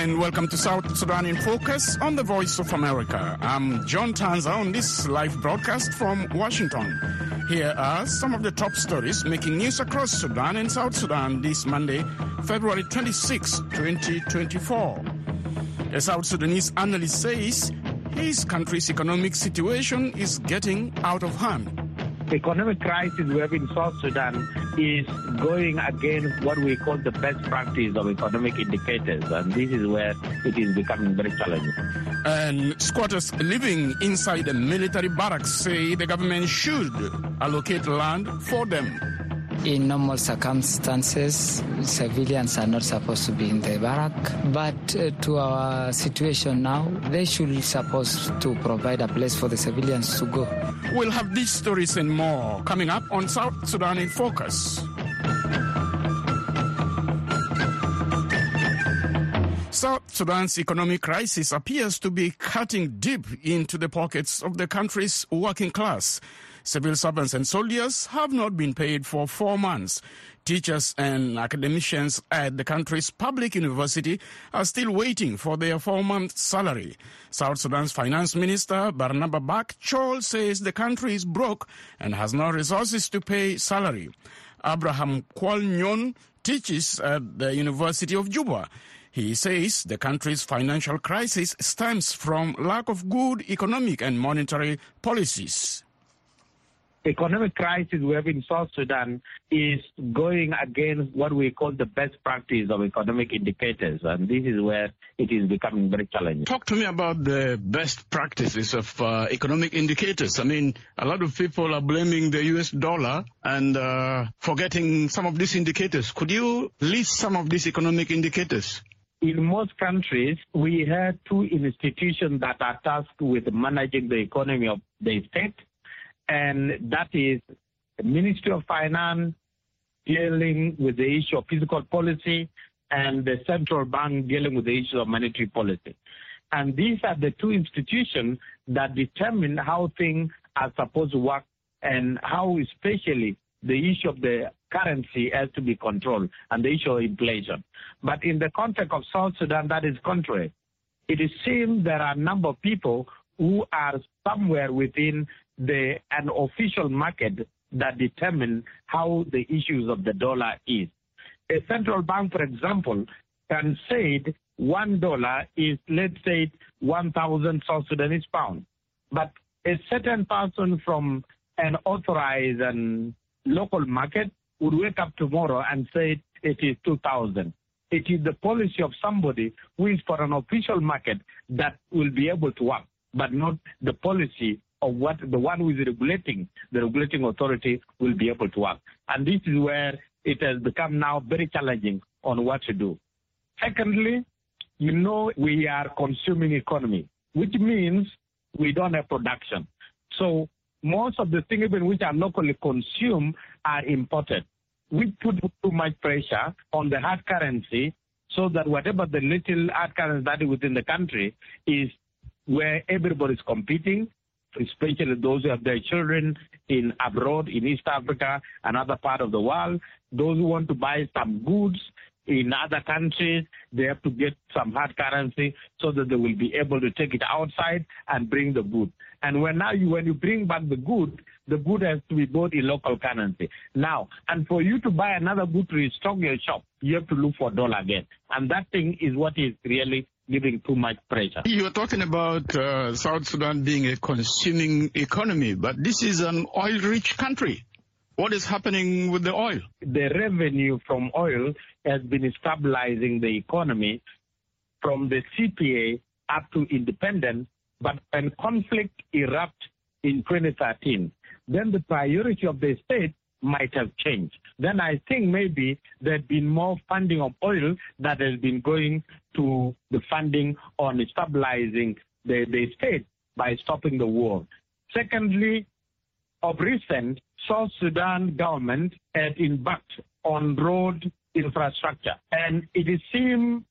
and welcome to South Sudan in Focus on the Voice of America. I'm John Tanza on this live broadcast from Washington. Here are some of the top stories making news across Sudan and South Sudan this Monday, February 26, 2024. A South Sudanese analyst says his country's economic situation is getting out of hand. The economic crisis we have in South Sudan is going against what we call the best practice of economic indicators, and this is where it is becoming very challenging. And squatters living inside the military barracks say the government should allocate land for them. In normal circumstances, civilians are not supposed to be in the barrack, but uh, to our situation now, they should be supposed to provide a place for the civilians to go. We'll have these stories and more coming up on South Sudan in Focus. South Sudan's economic crisis appears to be cutting deep into the pockets of the country's working class. Civil servants and soldiers have not been paid for four months. Teachers and academicians at the country's public university are still waiting for their four-month salary. South Sudan's finance minister Barnaba Bak Chol says the country is broke and has no resources to pay salary. Abraham Kwalnyon teaches at the University of Juba. He says the country's financial crisis stems from lack of good economic and monetary policies economic crisis we have in South Sudan is going against what we call the best practice of economic indicators, and this is where it is becoming very challenging. Talk to me about the best practices of uh, economic indicators. I mean, a lot of people are blaming the U.S. dollar and uh, forgetting some of these indicators. Could you list some of these economic indicators? In most countries, we have two institutions that are tasked with managing the economy of the state and that is the Ministry of Finance dealing with the issue of fiscal policy and the central bank dealing with the issue of monetary policy. And these are the two institutions that determine how things are supposed to work and how especially the issue of the currency has to be controlled and the issue of inflation. But in the context of South Sudan, that is contrary. It is seen there are a number of people who are somewhere within the an official market that determine how the issues of the dollar is. A central bank, for example, can say one dollar is, let's say, 1,000 South Sudanese pounds. But a certain person from an authorized and local market would wake up tomorrow and say it is 2,000. It is the policy of somebody who is for an official market that will be able to work, but not the policy of what the one who is regulating, the regulating authority will be able to work. And this is where it has become now very challenging on what to do. Secondly, you know we are consuming economy, which means we don't have production. So most of the things even which are locally consumed are imported. We put too much pressure on the hard currency so that whatever the little hard currency that is within the country is where everybody is competing especially those who have their children in abroad, in East Africa and other part of the world. Those who want to buy some goods in other countries, they have to get some hard currency so that they will be able to take it outside and bring the good. And when now you when you bring back the good, the good has to be bought in local currency. Now, and for you to buy another good to restock your shop, you have to look for dollar again. And that thing is what is really giving too much pressure. You're talking about uh, South Sudan being a consuming economy, but this is an oil-rich country. What is happening with the oil? The revenue from oil has been stabilizing the economy from the CPA up to independence, but when conflict erupted in 2013, then the priority of the state might have changed. Then I think maybe there'd been more funding of oil that has been going to the funding on stabilizing the, the state by stopping the war. Secondly, of recent, South Sudan government had embarked on road infrastructure, and it seems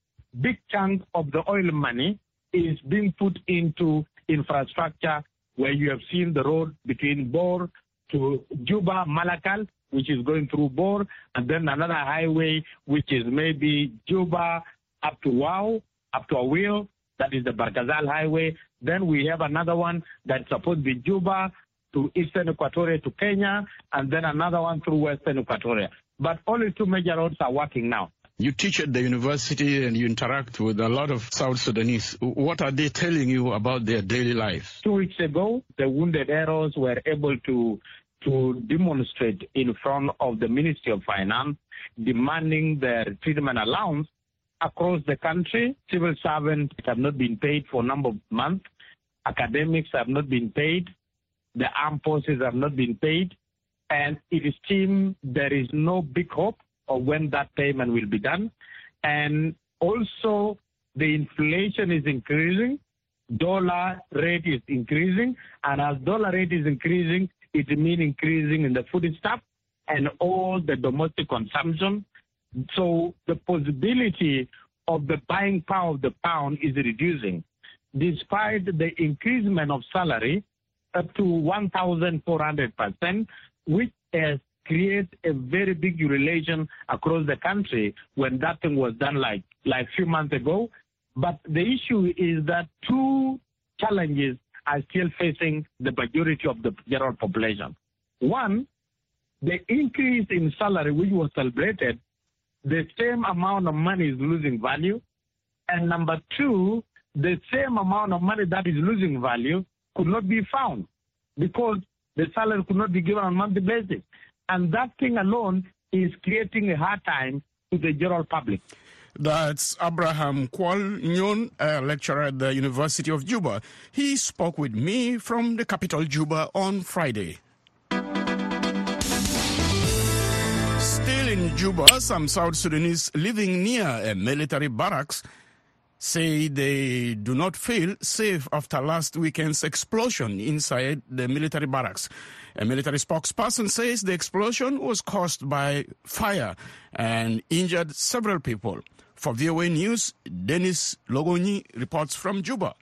big chunk of the oil money is being put into infrastructure where you have seen the road between Bor to Juba, Malakal, which is going through Bor, and then another highway, which is maybe Juba up to Wau, up to Aweil, that is the Barkazal Highway. Then we have another one that's supposed to be Juba to Eastern Equatoria to Kenya, and then another one through Western Equatoria. But only two major roads are working now. You teach at the university and you interact with a lot of South Sudanese. What are they telling you about their daily lives? Two weeks ago, the wounded heroes were able to to demonstrate in front of the Ministry of Finance, demanding their treatment allowance across the country. Civil servants have not been paid for a number of months. Academics have not been paid. The armed forces have not been paid. And it seems there is no big hope of when that payment will be done. And also, the inflation is increasing. Dollar rate is increasing. And as dollar rate is increasing, it means increasing in the food stuff and all the domestic consumption. So the possibility of the buying power of the pound is reducing, despite the increasement of salary up to 1,400%, which has created a very big relation across the country when that thing was done like like a few months ago. But the issue is that two challenges are still facing the majority of the general population. One, the increase in salary which was celebrated, the same amount of money is losing value. And number two, the same amount of money that is losing value could not be found because the salary could not be given on a monthly basis. And that thing alone is creating a hard time to the general public. That's Abraham Kwal Nyon, a lecturer at the University of Juba. He spoke with me from the capital, Juba, on Friday. In Juba, some South Sudanese living near a military barracks say they do not feel safe after last weekend's explosion inside the military barracks. A military spokesperson says the explosion was caused by fire and injured several people. For VOA News, Denis Logonye reports from Juba.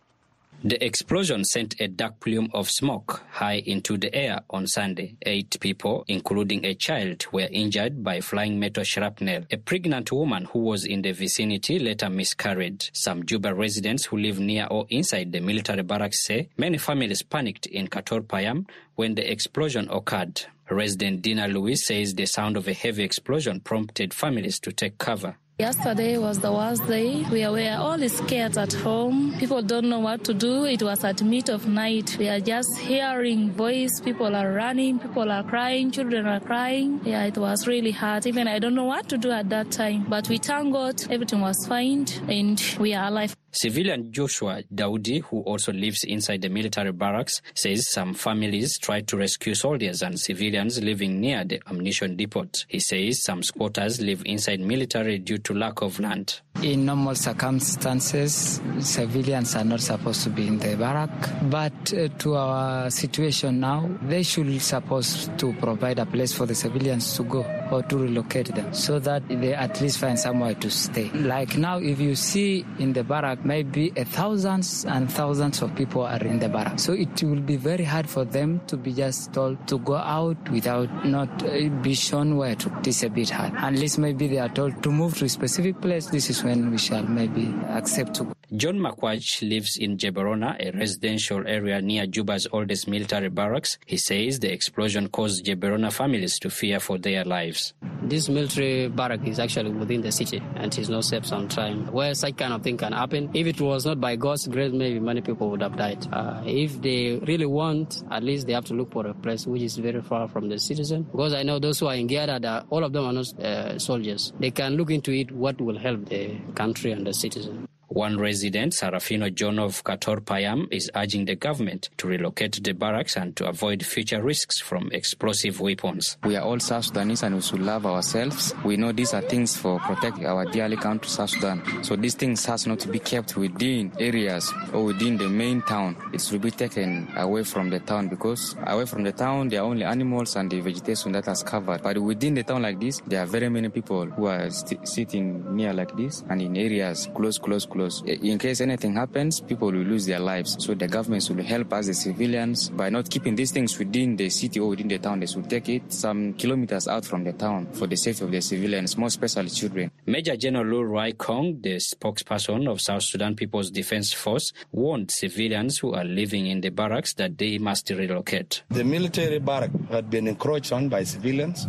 The explosion sent a dark plume of smoke high into the air on Sunday. Eight people, including a child, were injured by flying metal shrapnel. A pregnant woman who was in the vicinity later miscarried. Some Juba residents who live near or inside the military barracks say many families panicked in Kator Payam when the explosion occurred. Resident Dina Lewis says the sound of a heavy explosion prompted families to take cover. Yesterday was the worst day. We were all scared at home. People don't know what to do. It was at mid of night. We are just hearing voice. People are running. People are crying. Children are crying. Yeah, it was really hard. Even I don't know what to do at that time. But we thank God everything was fine and we are alive. Civilian Joshua Daudi, who also lives inside the military barracks, says some families tried to rescue soldiers and civilians living near the ammunition depot. He says some squatters live inside military due to lack of land. In normal circumstances, civilians are not supposed to be in the barrack, but uh, to our situation now, they should supposed to provide a place for the civilians to go or to relocate them so that they at least find somewhere to stay. Like now, if you see in the barrack, maybe thousands and thousands of people are in the barrack. So it will be very hard for them to be just told to go out without not uh, be shown where to. This is a bit hard. Unless maybe they are told to move to a specific place, this is when we shall maybe accept to go. John Makwaj lives in Jeberona, a residential area near Juba's oldest military barracks. He says the explosion caused Jeberona families to fear for their lives. This military barrack is actually within the city and it's not safe sometimes. Where such kind of thing can happen, if it was not by God's grace, maybe many people would have died. Uh, if they really want, at least they have to look for a place which is very far from the citizen. Because I know those who are in Guyana, all of them are not uh, soldiers. They can look into it what will help the country and the citizen. One resident, Sarafino John of Kator Payam, is urging the government to relocate the barracks and to avoid future risks from explosive weapons. We are all South Sudanese and we should love ourselves. We know these are things for protect our dearly country, South Sudan. So these things has not to be kept within areas or within the main town. It should be taken away from the town because away from the town there are only animals and the vegetation that has covered. But within the town like this, there are very many people who are st- sitting near like this and in areas close, close, close because in case anything happens, people will lose their lives. So the government should help us, the civilians, by not keeping these things within the city or within the town. They should take it some kilometers out from the town for the safety of the civilians, more especially children. Major General Lul Ruai Koang, the spokesperson of South Sudan People's Defense Force, warned civilians who are living in the barracks that they must relocate. The military barrack had been encroached on by civilians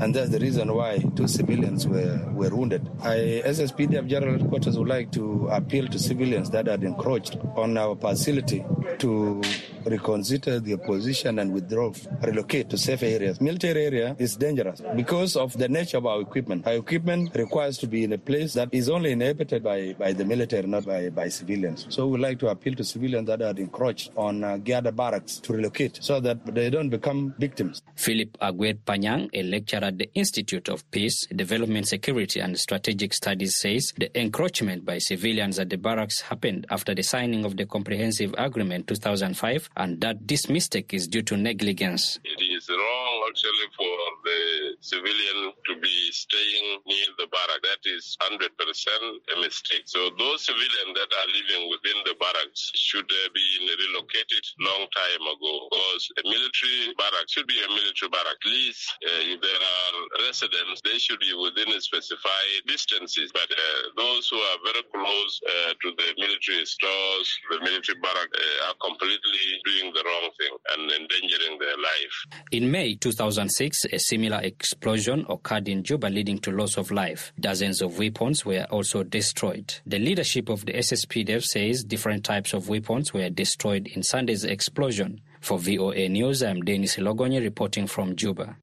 and that's the reason why two civilians were, were wounded. I, SSPDF General Headquarters would like to appeal to civilians that had encroached on our facility to reconsider their position and withdraw, relocate to safe areas. Military area is dangerous because of the nature of our equipment. Our equipment requires to be in a place that is only inhabited by, by the military, not by, by civilians. So we like to appeal to civilians that are encroached on uh, Gada barracks to relocate so that they don't become victims. Philip Aguer Panyang, a lecturer at the Institute of Peace, Development, Security and Strategic Studies says the encroachment by civilians at the barracks happened after the signing of the Comprehensive Agreement 2005 and that this mistake is due to negligence. It is wrong actually for the civilian to be staying near the barrack. That is 100% a mistake. So those civilians that are living within the barracks should have been relocated long time ago because a military barrack should be a military barrack. At least uh, if there are residents, they should be within specified distances. But uh, those who are very close uh, to the military stores, the military barrack, are completely doing the wrong thing and endangering their life. In May 2006, a similar explosion occurred in Juba, leading to loss of life. Dozens of weapons were also destroyed. The leadership of the SSPDF says different types of weapons were destroyed in Sunday's explosion. For VOA News, I'm Denis Logonye reporting from Juba.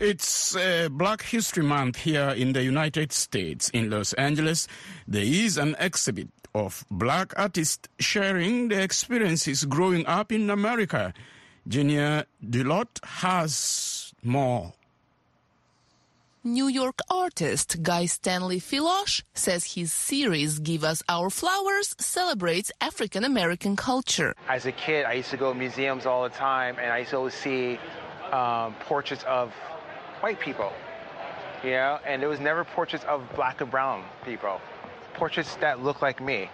It's uh, Black History Month here in the United States. In Los Angeles, there is an exhibit of black artists sharing their experiences growing up in America. Genia Dulot has more. New York artist Guy Stanley Philoche says his series Give Us Our Flowers celebrates African American culture. As a kid, I used to go to museums all the time and I used to always see um, portraits of white people, you know, and there was never portraits of black and brown people, portraits that look like me.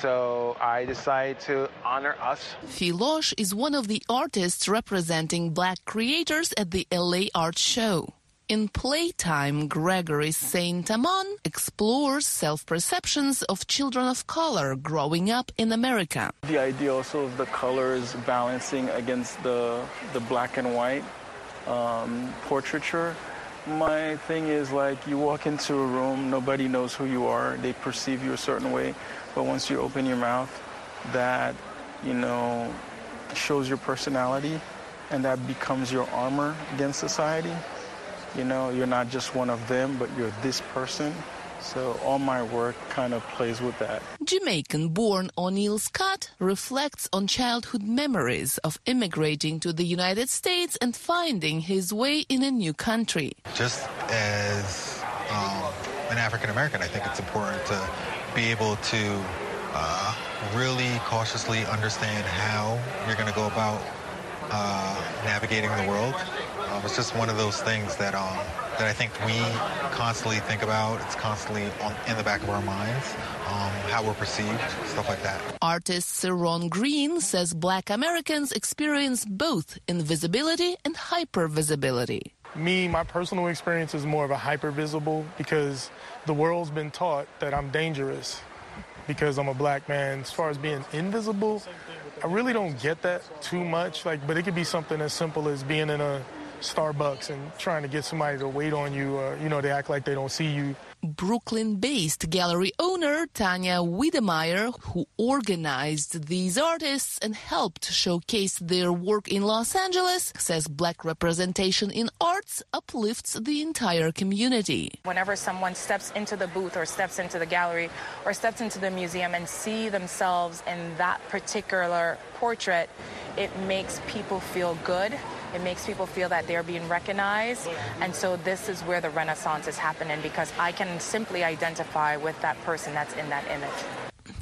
So I decided to honor us. Philoche is one of the artists representing black creators at the LA Art Show. In Playtime, Gregory Saint Amon explores self perceptions of children of color growing up in America. The idea also of the colors balancing against the, the black and white um, portraiture. My thing is like you walk into a room, nobody knows who you are, they perceive you a certain way, but once you open your mouth, that, you know, shows your personality and that becomes your armor against society. You know, you're not just one of them, but you're this person. So all my work kind of plays with that. Jamaican-born O'Neill Scott reflects on childhood memories of immigrating to the United States and finding his way in a new country. Just as um, an African American, I think it's important to be able to uh, really cautiously understand how you're going to go about uh, navigating the world. Um, it's just one of those things that um, that I think we constantly think about. It's constantly on, in the back of our minds, um, how we're perceived, stuff like that. Artist Ron Green says Black Americans experience both invisibility and hypervisibility. Me, my personal experience is more of a hypervisible because the world's been taught that I'm dangerous because I'm a black man. As far as being invisible, I really don't get that too much. Like, but it could be something as simple as being in a Starbucks and trying to get somebody to wait on you. Uh, you know, they act like they don't see you. Brooklyn based gallery owner Tanya Wiedemeyer, who organized these artists and helped showcase their work in Los Angeles, says black representation in arts uplifts the entire community. Whenever someone steps into the booth or steps into the gallery or steps into the museum and see themselves in that particular portrait, it makes people feel good it makes people feel that they're being recognized. And so this is where the renaissance is happening because I can simply identify with that person that's in that image.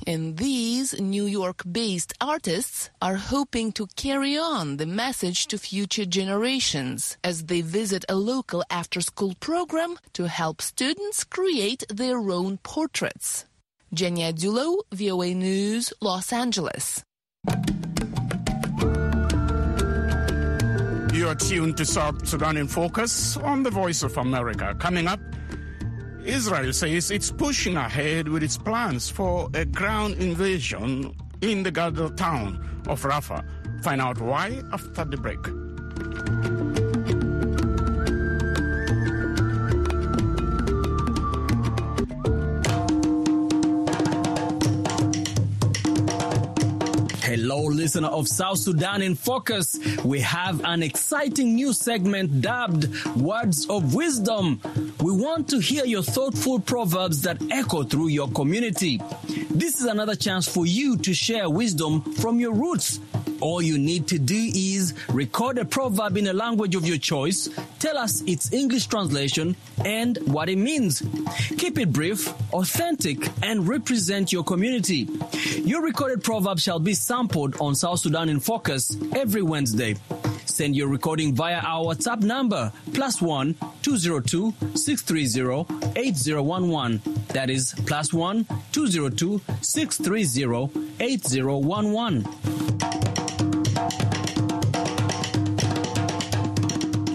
And these New York based artists are hoping to carry on the message to future generations as they visit a local after school program to help students create their own portraits. Genia Dulot, VOA News, Los Angeles. You are tuned to South Sudan in Focus on the Voice of America. Coming up, Israel says it's pushing ahead with its plans for a ground invasion in the Gaza town of Rafah. Find out why after the break. Hello, listener of South Sudan in Focus. We have an exciting new segment dubbed Words of Wisdom. We want to hear your thoughtful proverbs that echo through your community. This is another chance for you to share wisdom from your roots. All you need to do is record a proverb in a language of your choice, tell us its English translation and what it means. Keep it brief, authentic, and represent your community. Your recorded proverb shall be sampled on South Sudan in Focus every Wednesday. Send your recording via our WhatsApp number plus one 202 630 8011. That is plus one 202 630 8011.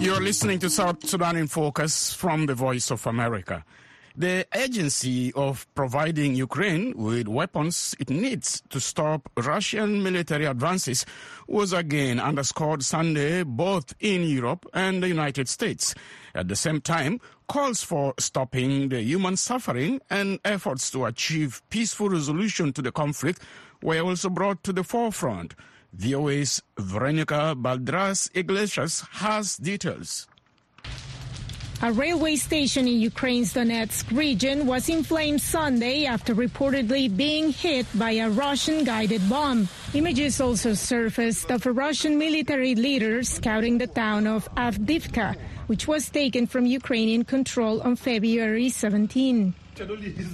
You're listening to South Sudan in Focus from the Voice of America. The agency of providing Ukraine with weapons it needs to stop Russian military advances was again underscored Sunday both in Europe and the United States. At the same time, calls for stopping the human suffering and efforts to achieve peaceful resolution to the conflict were also brought to the forefront. VOA's Veronica Balderas Iglesias has details. A railway station in Ukraine's Donetsk region was in flames Sunday after reportedly being hit by a Russian guided bomb. Images also surfaced of a Russian military leader scouting the town of Avdiivka, which was taken from Ukrainian control on February 17.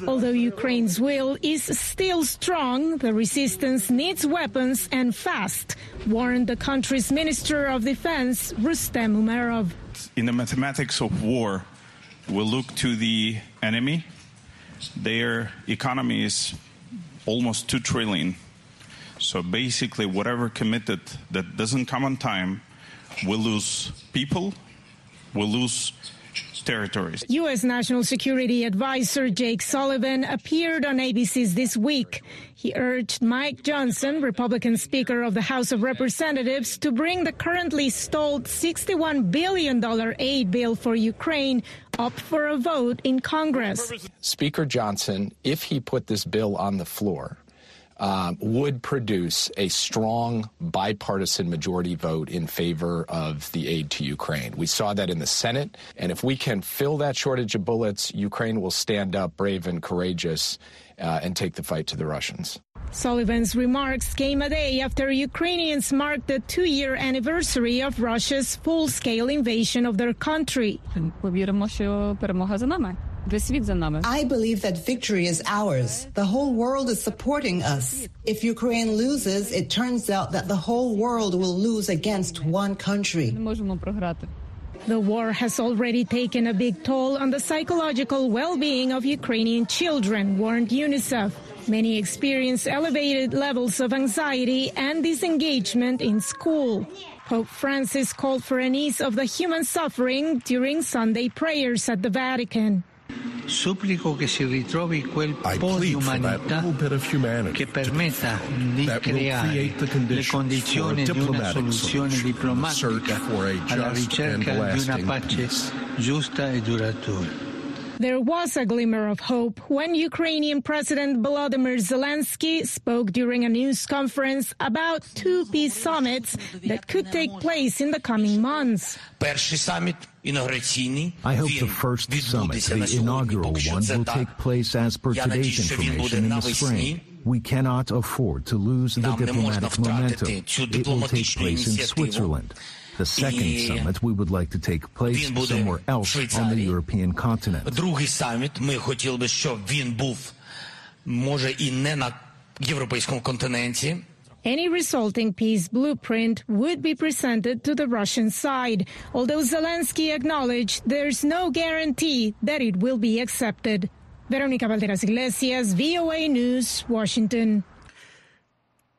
Although Ukraine's will is still strong, the resistance needs weapons and fast, warned the country's Minister of Defense, Rustem Umerov. In the mathematics of war, we look to the enemy. Their economy is almost 2 trillion. So basically, whatever committed that doesn't come on time, will lose people, will lose territories. U.S. National Security Advisor Jake Sullivan appeared on ABC's This Week. He urged Mike Johnson, Republican Speaker of the House of Representatives, to bring the currently stalled $61 billion aid bill for Ukraine up for a vote in Congress. Speaker Johnson, if he put this bill on the floor, um, would produce a strong bipartisan majority vote in favor of the aid to Ukraine. We saw that in the Senate, and if we can fill that shortage of bullets, Ukraine will stand up brave and courageous uh, and take the fight to the Russians. Sullivan's remarks came a day after Ukrainians marked the two year anniversary of Russia's full scale invasion of their country. I believe that victory is ours. The whole world is supporting us. If Ukraine loses, it turns out that the whole world will lose against one country. The war has already taken a big toll on the psychological well being of Ukrainian children, warned UNICEF. Many experience elevated levels of anxiety and disengagement in school. Pope Francis called for an ease of the human suffering during Sunday prayers at the Vatican. Supplico che si ritrovi quel po' di umanità che permetta di creare le condizioni di una soluzione diplomatica alla ricerca di una pace giusta e duratura. There was a glimmer of hope when Ukrainian President Volodymyr Zelensky spoke during a news conference about two peace summits that could take place in the coming months. I hope the first summit, the inaugural one, will take place as per today's information in the spring. We cannot afford to lose the diplomatic momentum. It will take place in Switzerland. The second summit we would like to take place somewhere else on the European continent. Другий саміт ми хотіли би, щоб він був може і не на європейському континенті. Any resulting peace blueprint would be presented to the Russian side, although Zelensky acknowledged there's no guarantee that it will be accepted. Veronica Balderas Iglesias, VOA News, Washington.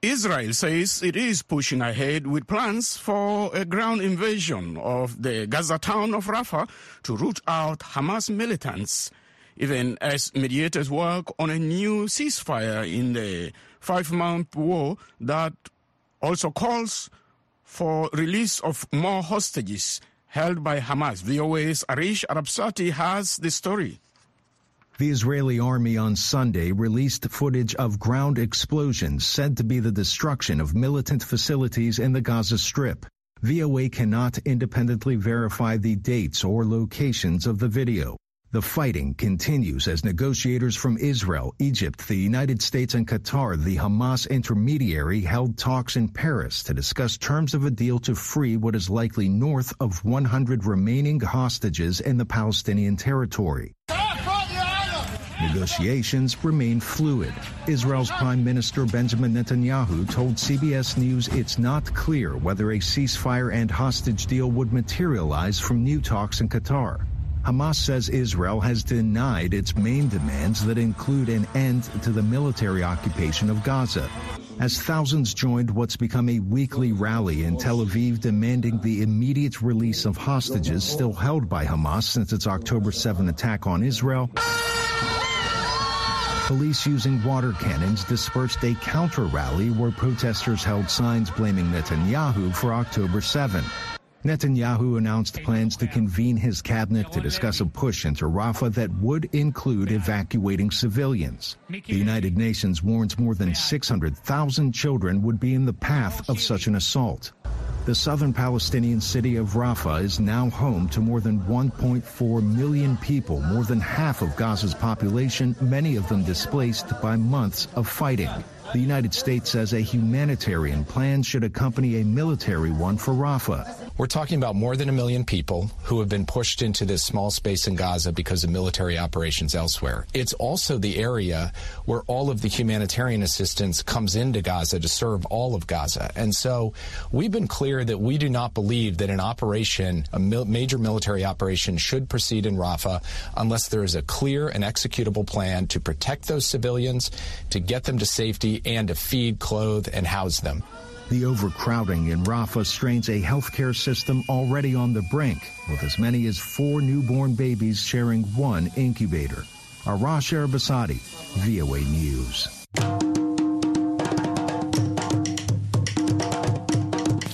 Israel says it is pushing ahead with plans for a ground invasion of the Gaza town of Rafah to root out Hamas militants, even as mediators work on a new ceasefire in the five month war that also calls for release of more hostages held by Hamas. VOA's Arash Arabasadi has the story. The Israeli army on Sunday released footage of ground explosions said to be the destruction of militant facilities in the Gaza Strip. VOA cannot independently verify the dates or locations of the video. The fighting continues as negotiators from Israel, Egypt, the United States, and Qatar, the Hamas intermediary, held talks in Paris to discuss terms of a deal to free what is likely north of 100 remaining hostages in the Palestinian territory. Negotiations remain fluid. Israel's Prime Minister Benjamin Netanyahu told CBS News it's not clear whether a ceasefire and hostage deal would materialize from new talks in Qatar. Hamas says Israel has denied its main demands that include an end to the military occupation of Gaza. As thousands joined what's become a weekly rally in Tel Aviv demanding the immediate release of hostages still held by Hamas since its October 7 attack on Israel, police using water cannons dispersed a counter rally where protesters held signs blaming Netanyahu for October 7. Netanyahu announced plans to convene his cabinet to discuss a push into Rafah that would include evacuating civilians. The United Nations warns more than 600,000 children would be in the path of such an assault. The southern Palestinian city of Rafah is now home to more than 1.4 million people, more than half of Gaza's population, many of them displaced by months of fighting. The United States says a humanitarian plan should accompany a military one for Rafah. We're talking about more than a million people who have been pushed into this small space in Gaza because of military operations elsewhere. It's also the area where all of the humanitarian assistance comes into Gaza to serve all of Gaza. And so we've been clear that we do not believe that an operation, a mil- major military operation, should proceed in Rafah unless there is a clear and executable plan to protect those civilians, to get them to safety, and to feed, clothe, and house them. The overcrowding in Rafah strains a healthcare system already on the brink, with as many as four newborn babies sharing one incubator. Arash Arabasadi, VOA News.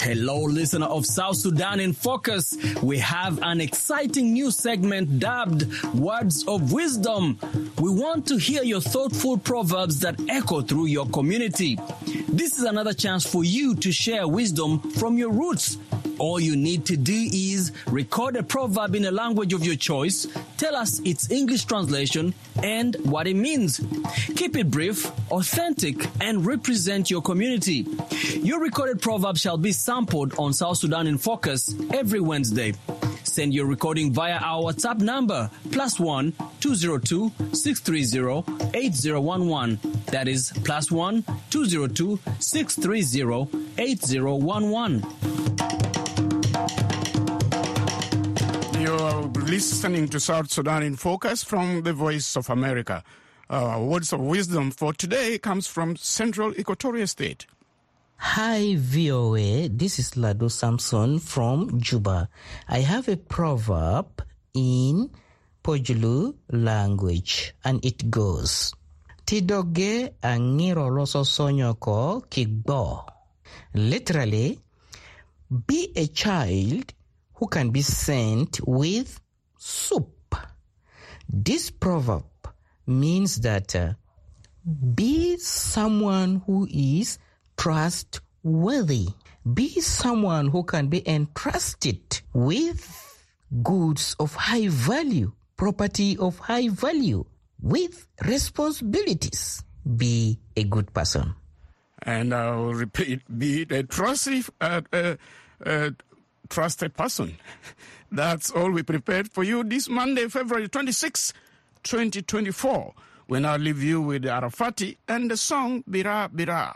Hello, listener of South Sudan in Focus. We have an exciting new segment dubbed Words of Wisdom. We want to hear your thoughtful proverbs that echo through your community. This is another chance for you to share wisdom from your roots. All you need to do is record a proverb in a language of your choice, tell us its English translation, and what it means. Keep it brief, authentic, and represent your community. Your recorded proverb shall be sampled on South Sudan in Focus every Wednesday. Send your recording via our WhatsApp number plus one 202 630 8011. That is plus one 202 630 8011. You're listening to South Sudan in Focus from the Voice of America. Uh, words of wisdom for today comes from Central Equatoria State. Hi VOA, this is Lado Samson from Juba. I have a proverb in Pojulu language and it goes Tidoge angiro loso sonyoko kigbo. Literally, be a child who can be sent with soup. This proverb means that uh, be someone who is trustworthy. Be someone who can be entrusted with goods of high value, property of high value, with responsibilities. Be a good person. And I'll repeat, be a trusty, uh, uh, uh, trusted person. That's all we prepared for you this Monday, February 26, 2024. We now leave you with Arafati and the song Bira Bira.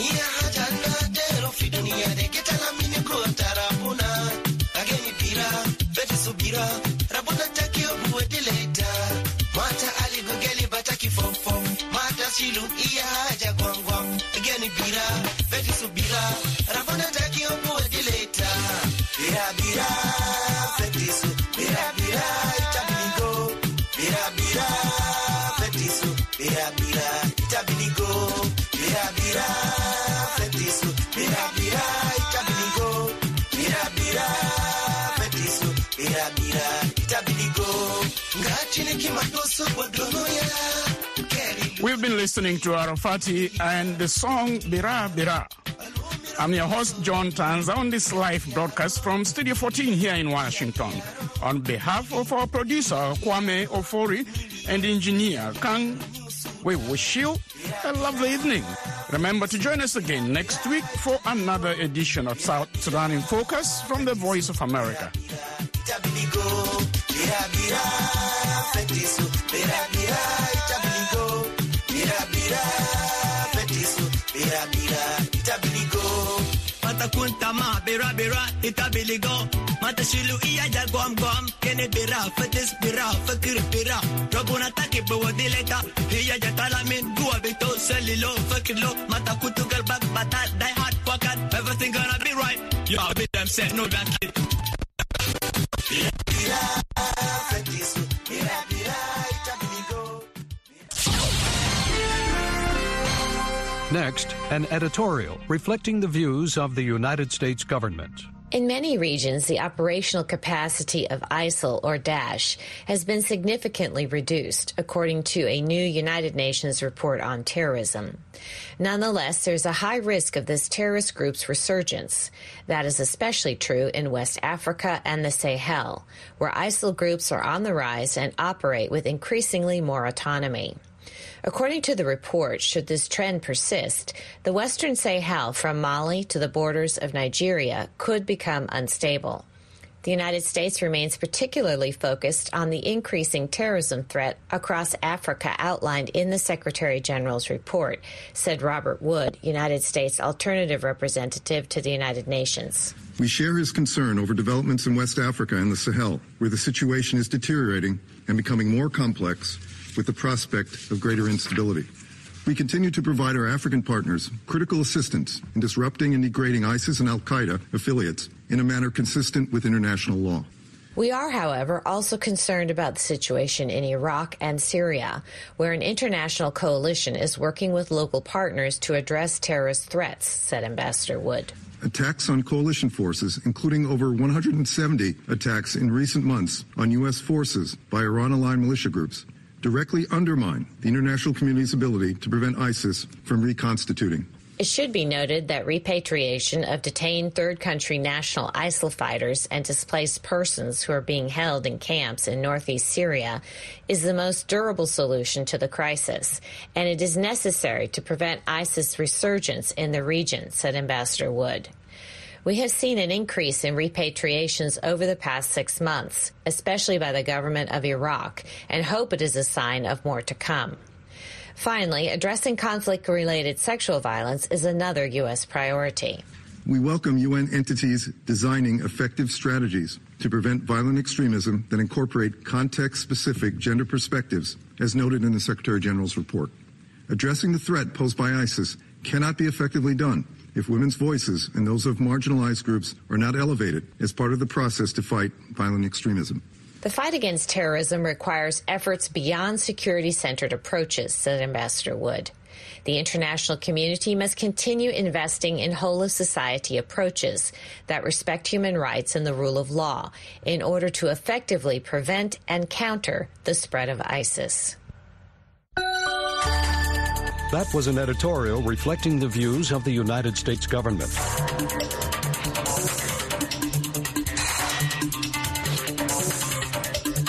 Iya listening to Arafati and the song Bira Bira. I'm your host, John Tanza, on this live broadcast from Studio 14 here in Washington. On behalf of our producer, Kwame Ofori, and engineer, Kang, we wish you a lovely evening. Remember to join us again next week for another edition of South Sudan in Focus from the Voice of America. Mata kunta ma bira bira itabiligo mata shilu iya ja gom gom kene bira fetis bira fakir bira. Rabuna taki bawadileta hiya ja talamin gua bito selilo fakilo mata kutu galbak bata die hard fuck everything gonna be right. You yeah, be them said no that Next, an editorial reflecting the views of the United States government. In many regions, the operational capacity of ISIL or Daesh has been significantly reduced, according to a new United Nations report on terrorism. Nonetheless, there's a high risk of this terrorist group's resurgence. That is especially true in West Africa and the Sahel, where ISIL groups are on the rise and operate with increasingly more autonomy. According to the report, should this trend persist, the Western Sahel from Mali to the borders of Nigeria could become unstable. The United States remains particularly focused on the increasing terrorism threat across Africa outlined in the Secretary General's report, said Robert Wood, United States Alternative Representative to the United Nations. We share his concern over developments in West Africa and the Sahel, where the situation is deteriorating and becoming more complex with the prospect of greater instability. We continue to provide our African partners critical assistance in disrupting and degrading ISIS and Al Qaeda affiliates in a manner consistent with international law. We are, however, also concerned about the situation in Iraq and Syria, where an international coalition is working with local partners to address terrorist threats, said Ambassador Wood. Attacks on coalition forces, including over 170 attacks in recent months on U.S. forces by Iran aligned militia groups, directly undermine the international community's ability to prevent ISIS from reconstituting. It should be noted that repatriation of detained third country national ISIL fighters and displaced persons who are being held in camps in northeast Syria is the most durable solution to the crisis, and it is necessary to prevent ISIS resurgence in the region, said Ambassador Wood. We have seen an increase in repatriations over the past six months, especially by the government of Iraq, and hope it is a sign of more to come. Finally, addressing conflict related sexual violence is another U.S. priority. We welcome UN entities designing effective strategies to prevent violent extremism that incorporate context specific gender perspectives, as noted in the Secretary General's report. Addressing the threat posed by ISIS cannot be effectively done if women's voices and those of marginalized groups are not elevated as part of the process to fight violent extremism. The fight against terrorism requires efforts beyond security centered approaches, said Ambassador Wood. The international community must continue investing in whole of society approaches that respect human rights and the rule of law in order to effectively prevent and counter the spread of ISIS. That was an editorial reflecting the views of the United States government.